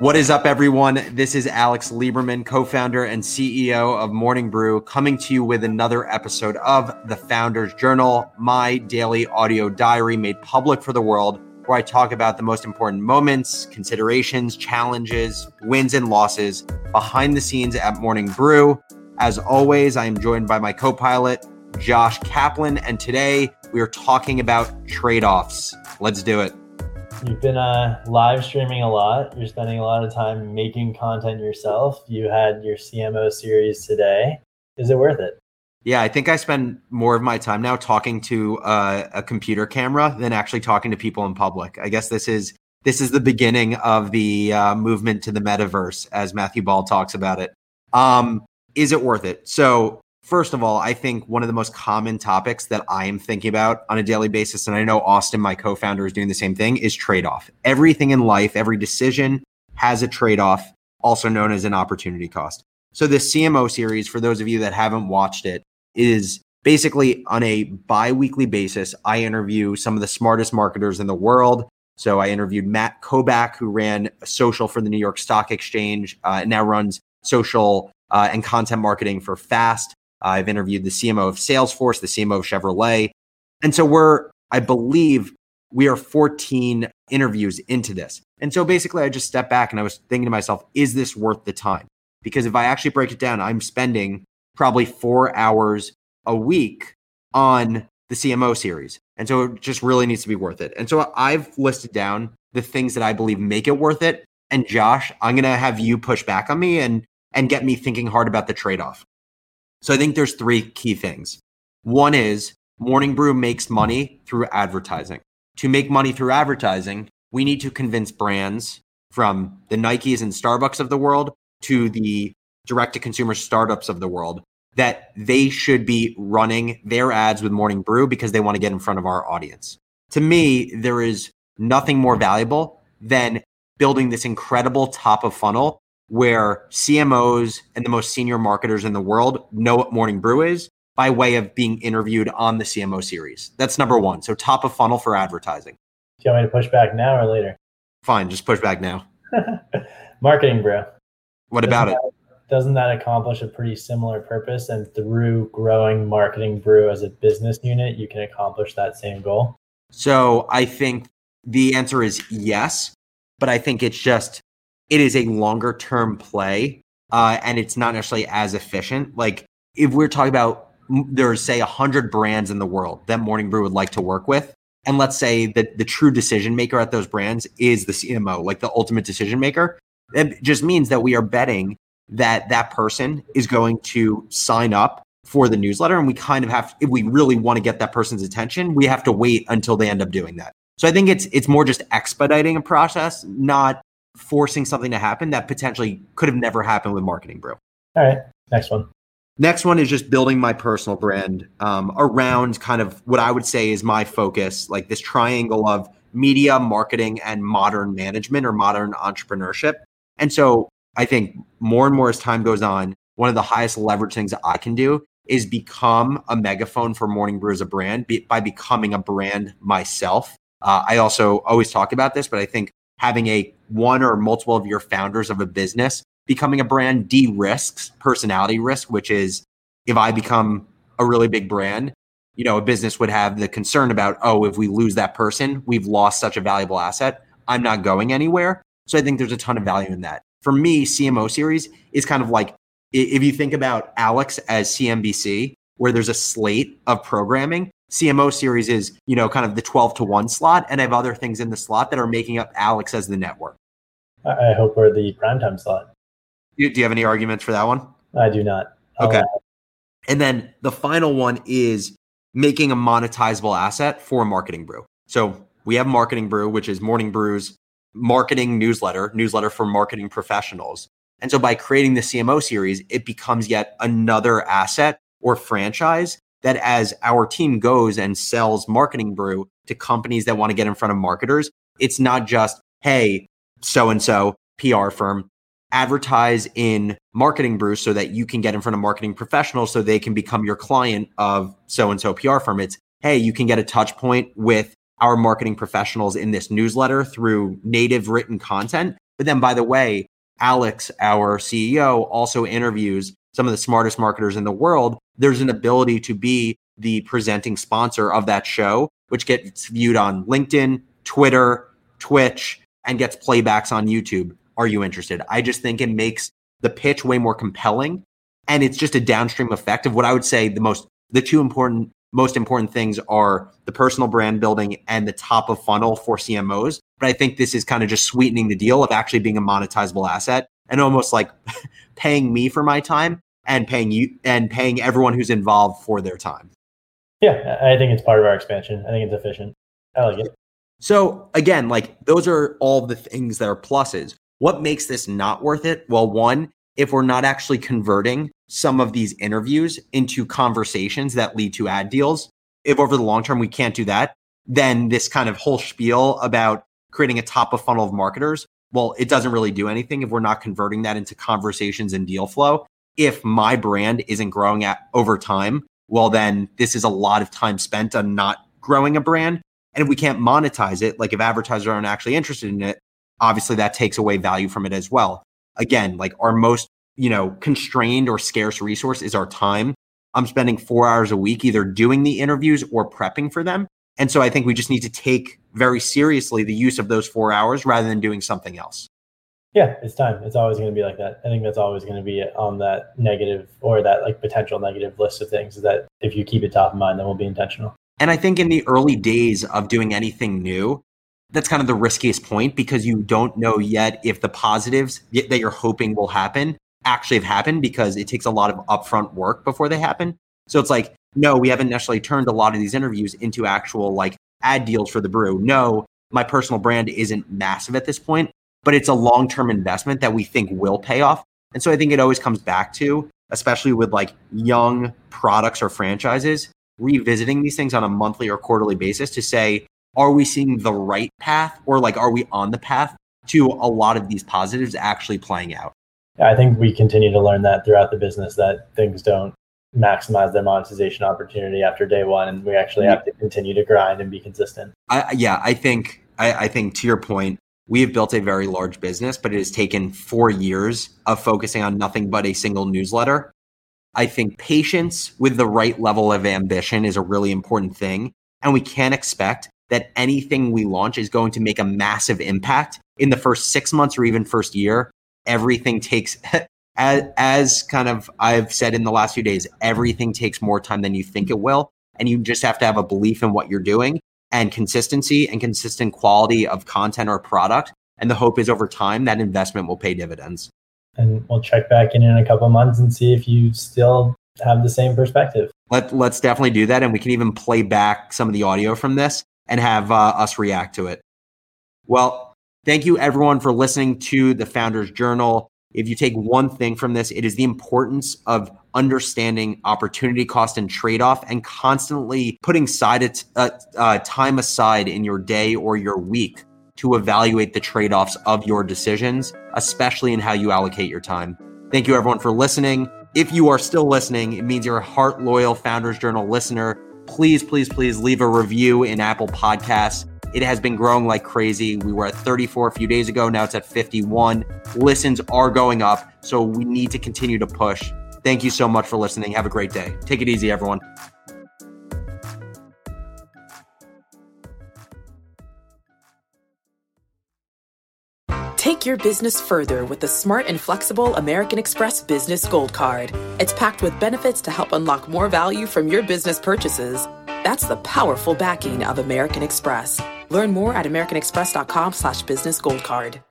What is up, everyone? This is Alex Lieberman, co founder and CEO of Morning Brew, coming to you with another episode of The Founders Journal, my daily audio diary made public for the world, where I talk about the most important moments, considerations, challenges, wins, and losses behind the scenes at Morning Brew. As always, I am joined by my co pilot, Josh Kaplan, and today we are talking about trade offs. Let's do it. You've been uh, live streaming a lot. You're spending a lot of time making content yourself. You had your CMO series today. Is it worth it? Yeah, I think I spend more of my time now talking to uh, a computer camera than actually talking to people in public. I guess this is this is the beginning of the uh, movement to the metaverse, as Matthew Ball talks about it. Um, is it worth it? So First of all, I think one of the most common topics that I am thinking about on a daily basis, and I know Austin, my co founder, is doing the same thing, is trade off. Everything in life, every decision has a trade off, also known as an opportunity cost. So, the CMO series, for those of you that haven't watched it, is basically on a bi weekly basis. I interview some of the smartest marketers in the world. So, I interviewed Matt Kobach, who ran social for the New York Stock Exchange uh, and now runs social uh, and content marketing for Fast. I've interviewed the CMO of Salesforce, the CMO of Chevrolet. And so we're, I believe, we are 14 interviews into this. And so basically, I just stepped back and I was thinking to myself, is this worth the time? Because if I actually break it down, I'm spending probably four hours a week on the CMO series. And so it just really needs to be worth it. And so I've listed down the things that I believe make it worth it. And Josh, I'm going to have you push back on me and and get me thinking hard about the trade-off. So I think there's three key things. One is Morning Brew makes money through advertising. To make money through advertising, we need to convince brands from the Nikes and Starbucks of the world to the direct to consumer startups of the world that they should be running their ads with Morning Brew because they want to get in front of our audience. To me, there is nothing more valuable than building this incredible top of funnel where CMOs and the most senior marketers in the world know what Morning Brew is by way of being interviewed on the CMO series. That's number one. So top of funnel for advertising. Do you want me to push back now or later? Fine, just push back now. Marketing Brew. What about it? Doesn't that accomplish a pretty similar purpose? And through growing Marketing Brew as a business unit, you can accomplish that same goal? So I think the answer is yes, but I think it's just it is a longer term play uh, and it's not necessarily as efficient. Like if we're talking about there's say a hundred brands in the world that Morning Brew would like to work with, and let's say that the true decision maker at those brands is the CMO, like the ultimate decision maker. It just means that we are betting that that person is going to sign up for the newsletter, and we kind of have, if we really want to get that person's attention, we have to wait until they end up doing that. So I think it's it's more just expediting a process, not forcing something to happen that potentially could have never happened with Marketing Brew. All right, next one. Next one is just building my personal brand um, around kind of what I would say is my focus, like this triangle of media, marketing, and modern management or modern entrepreneurship. And so I think more and more as time goes on, one of the highest leverage things that I can do is become a megaphone for Morning Brew as a brand be, by becoming a brand myself. Uh, I also always talk about this, but I think having a one or multiple of your founders of a business becoming a brand de-risks personality risk, which is if I become a really big brand, you know, a business would have the concern about, oh, if we lose that person, we've lost such a valuable asset. I'm not going anywhere. So I think there's a ton of value in that. For me, CMO series is kind of like if you think about Alex as CNBC, where there's a slate of programming, CMO series is, you know, kind of the 12 to 1 slot. And I have other things in the slot that are making up Alex as the network. I hope we're the primetime slot. Do you have any arguments for that one? I do not. Okay. Uh, and then the final one is making a monetizable asset for Marketing Brew. So we have Marketing Brew, which is Morning Brew's marketing newsletter, newsletter for marketing professionals. And so by creating the CMO series, it becomes yet another asset or franchise that as our team goes and sells marketing brew to companies that want to get in front of marketers, it's not just, hey, so and so PR firm, advertise in marketing brew so that you can get in front of marketing professionals so they can become your client of so and so PR firm. It's, hey, you can get a touch point with our marketing professionals in this newsletter through native written content But then, by the way, Alex, our CEO, also interviews some of the smartest marketers in the world. There's an ability to be the presenting sponsor of that show, which gets viewed on LinkedIn, Twitter, Twitch, and gets playbacks on YouTube. Are you interested? I just think it makes the pitch way more compelling. And it's just a downstream effect of what I would say the most, the two important, most important things are the personal brand building and the top of funnel for CMOs. But I think this is kind of just sweetening the deal of actually being a monetizable asset and almost like paying me for my time and paying you and paying everyone who's involved for their time. Yeah, I think it's part of our expansion. I think it's efficient. I like it. So again, like those are all the things that are pluses. What makes this not worth it? Well, one, if we're not actually converting some of these interviews into conversations that lead to ad deals, if over the long term we can't do that, then this kind of whole spiel about creating a top of funnel of marketers, well, it doesn't really do anything if we're not converting that into conversations and deal flow. If my brand isn't growing at over time, well, then this is a lot of time spent on not growing a brand. And if we can't monetize it, like if advertisers aren't actually interested in it, obviously that takes away value from it as well. Again, like our most, you know, constrained or scarce resource is our time. I'm spending four hours a week either doing the interviews or prepping for them. And so I think we just need to take very seriously the use of those four hours rather than doing something else. Yeah, it's time. It's always going to be like that. I think that's always going to be on that negative or that like potential negative list of things that if you keep it top of mind, then we'll be intentional. And I think in the early days of doing anything new, that's kind of the riskiest point because you don't know yet if the positives that you're hoping will happen actually have happened because it takes a lot of upfront work before they happen. So it's like, no, we haven't necessarily turned a lot of these interviews into actual like ad deals for the brew. No, my personal brand isn't massive at this point, but it's a long term investment that we think will pay off. And so I think it always comes back to, especially with like young products or franchises, revisiting these things on a monthly or quarterly basis to say, are we seeing the right path or like are we on the path to a lot of these positives actually playing out? I think we continue to learn that throughout the business that things don't maximize their monetization opportunity after day one, and we actually have to continue to grind and be consistent. I, yeah, I think I, I think to your point, we have built a very large business, but it has taken four years of focusing on nothing but a single newsletter. I think patience with the right level of ambition is a really important thing. And we can't expect that anything we launch is going to make a massive impact in the first six months or even first year. Everything takes, as, as kind of I've said in the last few days, everything takes more time than you think it will. And you just have to have a belief in what you're doing and consistency and consistent quality of content or product. And the hope is over time that investment will pay dividends. And we'll check back in in a couple months and see if you still have the same perspective. Let, let's definitely do that. And we can even play back some of the audio from this and have uh, us react to it. Well, thank you everyone for listening to the Founders Journal. If you take one thing from this, it is the importance of understanding opportunity cost and trade off and constantly putting side uh, uh, time aside in your day or your week to evaluate the trade offs of your decisions, especially in how you allocate your time. Thank you everyone for listening. If you are still listening, it means you're a heart loyal Founders Journal listener please, please, please leave a review in Apple Podcasts. It has been growing like crazy. We were at 34 a few days ago. Now it's at 51. Listens are going up. So we need to continue to push. Thank you so much for listening. Have a great day. Take it easy, everyone. Take your business further with the smart and flexible American Express Business Gold Card. It's packed with benefits to help unlock more value from your business purchases. That's the powerful backing of American Express. Learn more at americanexpress.com slash business gold card.